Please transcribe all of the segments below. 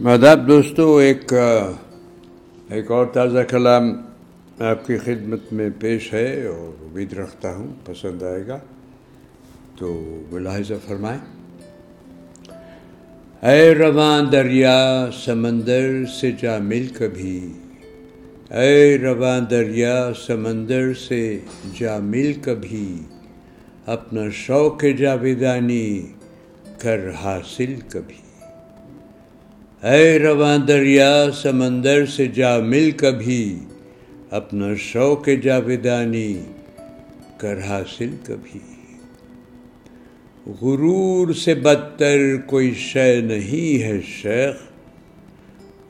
ماداب دوستو، ایک ایک اور تازہ کلام آپ کی خدمت میں پیش ہے اور امید رکھتا ہوں پسند آئے گا، تو ملاحظہ فرمائیں۔ اے رواں دریا، سمندر سے جا مل کبھی۔ اے رواں دریا، سمندر سے جا مل کبھی۔ اپنا شوق جاویدانی کر حاصل کبھی۔ اے رواں دریا سمندر سے جا مل کبھی، اپنا شوق جاویدانی کر حاصل کبھی۔ غرور سے بدتر کوئی شے نہیں ہے شیخ۔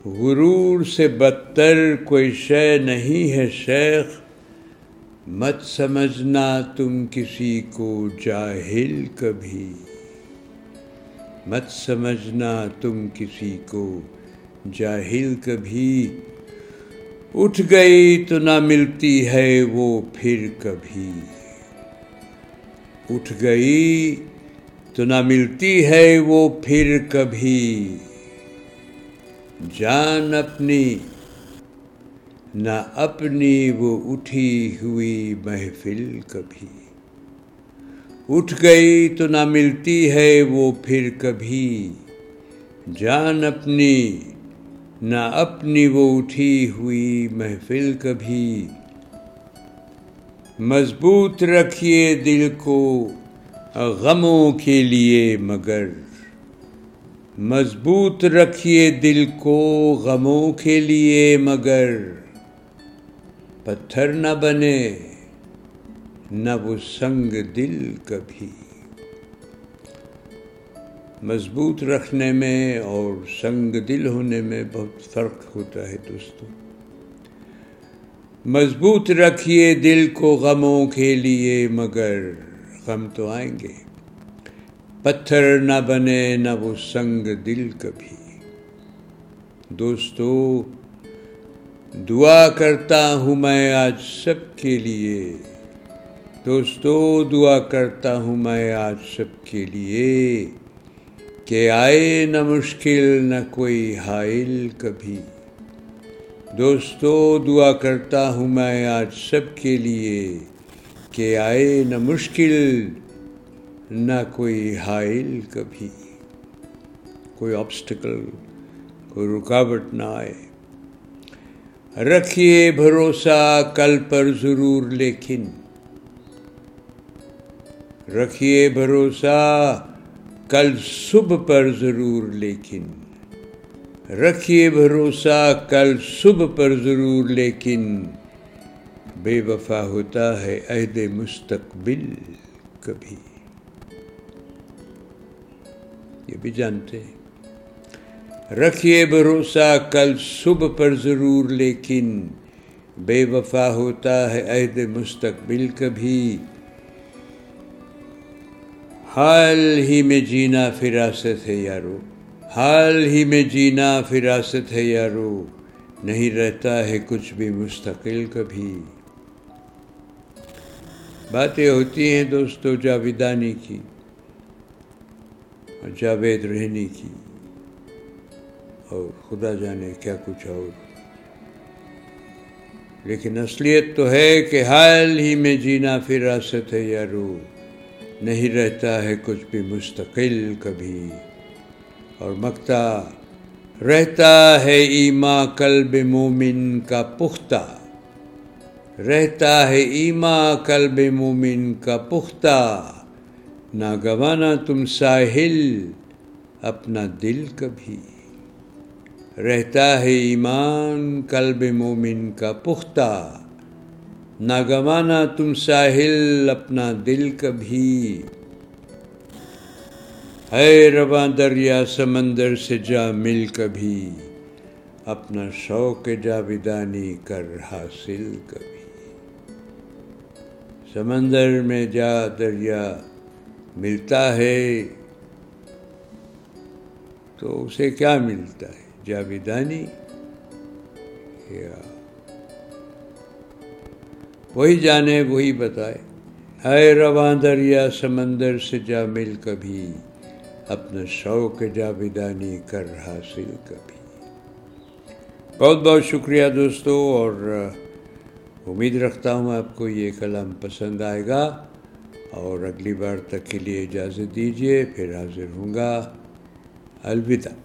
غرور سے بدتر کوئی شے نہیں ہے شیخ۔ مت سمجھنا تم کسی کو جاہل کبھی۔ مت سمجھنا تم کسی کو۔ جاہل کبھی اٹھ گئی تو نہ ملتی ہے وہ پھر کبھی۔ اٹھ گئی تو نہ ملتی ہے وہ پھر کبھی۔ جان اپنی، نہ اپنی وہ اٹھی ہوئی محفل کبھی۔ اٹھ گئی تو نہ ملتی ہے وہ پھر کبھی۔ جان اپنی، نہ اپنی وہ اٹھی ہوئی محفل کبھی۔ مضبوط رکھیے دل کو غموں کے لیے مگر۔ مضبوط رکھیے دل کو غموں کے لیے مگر۔ پتھر نہ بنے۔ نہ وہ سنگ دل کبھی۔ مضبوط رکھنے میں اور سنگ دل ہونے میں بہت فرق ہوتا ہے دوستوں مضبوط رکھیے دل کو غموں کے لیے، مگر غم تو آئیں گے۔ پتھر نہ بنے نہ وہ سنگ دل کبھی۔ دوستو، دعا کرتا ہوں میں آج سب کے لیے۔ دوستو، دعا کرتا ہوں میں آج سب کے لیے کہ آئے نہ مشکل نہ کوئی حائل کبھی۔ دوستو، دعا کرتا ہوں میں آج سب کے لیے کہ آئے نہ مشکل نہ کوئی حائل کبھی۔ کوئی آبسٹیکل کوئی رکاوٹ نہ آئے۔ رکھیے بھروسہ، کل پر ضرور لیکن رکھیے بھروسہ، کل صبح پر ضرور لیکن۔ رکھیے بھروسہ، کل صبح پر ضرور لیکن۔ بے وفا ہوتا ہے عہد مستقبل کبھی۔ یہ بھی جانتے ہیں۔ رکھیے بھروسہ، کل صبح پر ضرور لیکن۔ بے وفا ہوتا ہے عہد مستقبل کبھی۔ حال ہی میں جینا فراست ہے یارو، حال ہی میں جینا فراست ہے یارو، نہیں رہتا ہے کچھ بھی مستقل کبھی۔ باتیں ہوتی ہیں دوستو جاویدانی کی اور جاوید رہنی کی۔ اور خدا جانے کیا کچھ اور۔ لیکن اصلیت تو ہے کہ حال ہی میں جینا فراست ہے یارو۔ نہیں رہتا ہے کچھ بھی مستقل کبھی۔ اور مکتا، رہتا ہے ایما قلب مومن کا پختہ۔ رہتا ہے ایما قلب مومن کا پختہ۔ نہ گوانا تم ساحل، اپنا دل کبھی۔ رہتا ہے ایمان قلب مومن کا پختہ۔ نہ گوانا تم ساحل اپنا دل کبھی۔ ہے رواں دریا سمندر سے جا مل کبھی۔ اپنا شوق جاویدانی کر حاصل کبھی۔ سمندر میں جا دریا ملتا ہے تو اسے کیا ملتا ہے؟ جاویدانی یا وہی جانے، وہی بتائے۔ اے رواں دریا سمندر سے جا مل کبھی اپنا شوق جاویدانی کر حاصل کبھی۔ بہت بہت شکریہ دوستو، اور امید رکھتا ہوں آپ کو یہ کلام پسند آئے گا۔ اور اگلی بار تک کے لیے اجازت دیجیے پھر حاضر ہوں گا۔ الوداع۔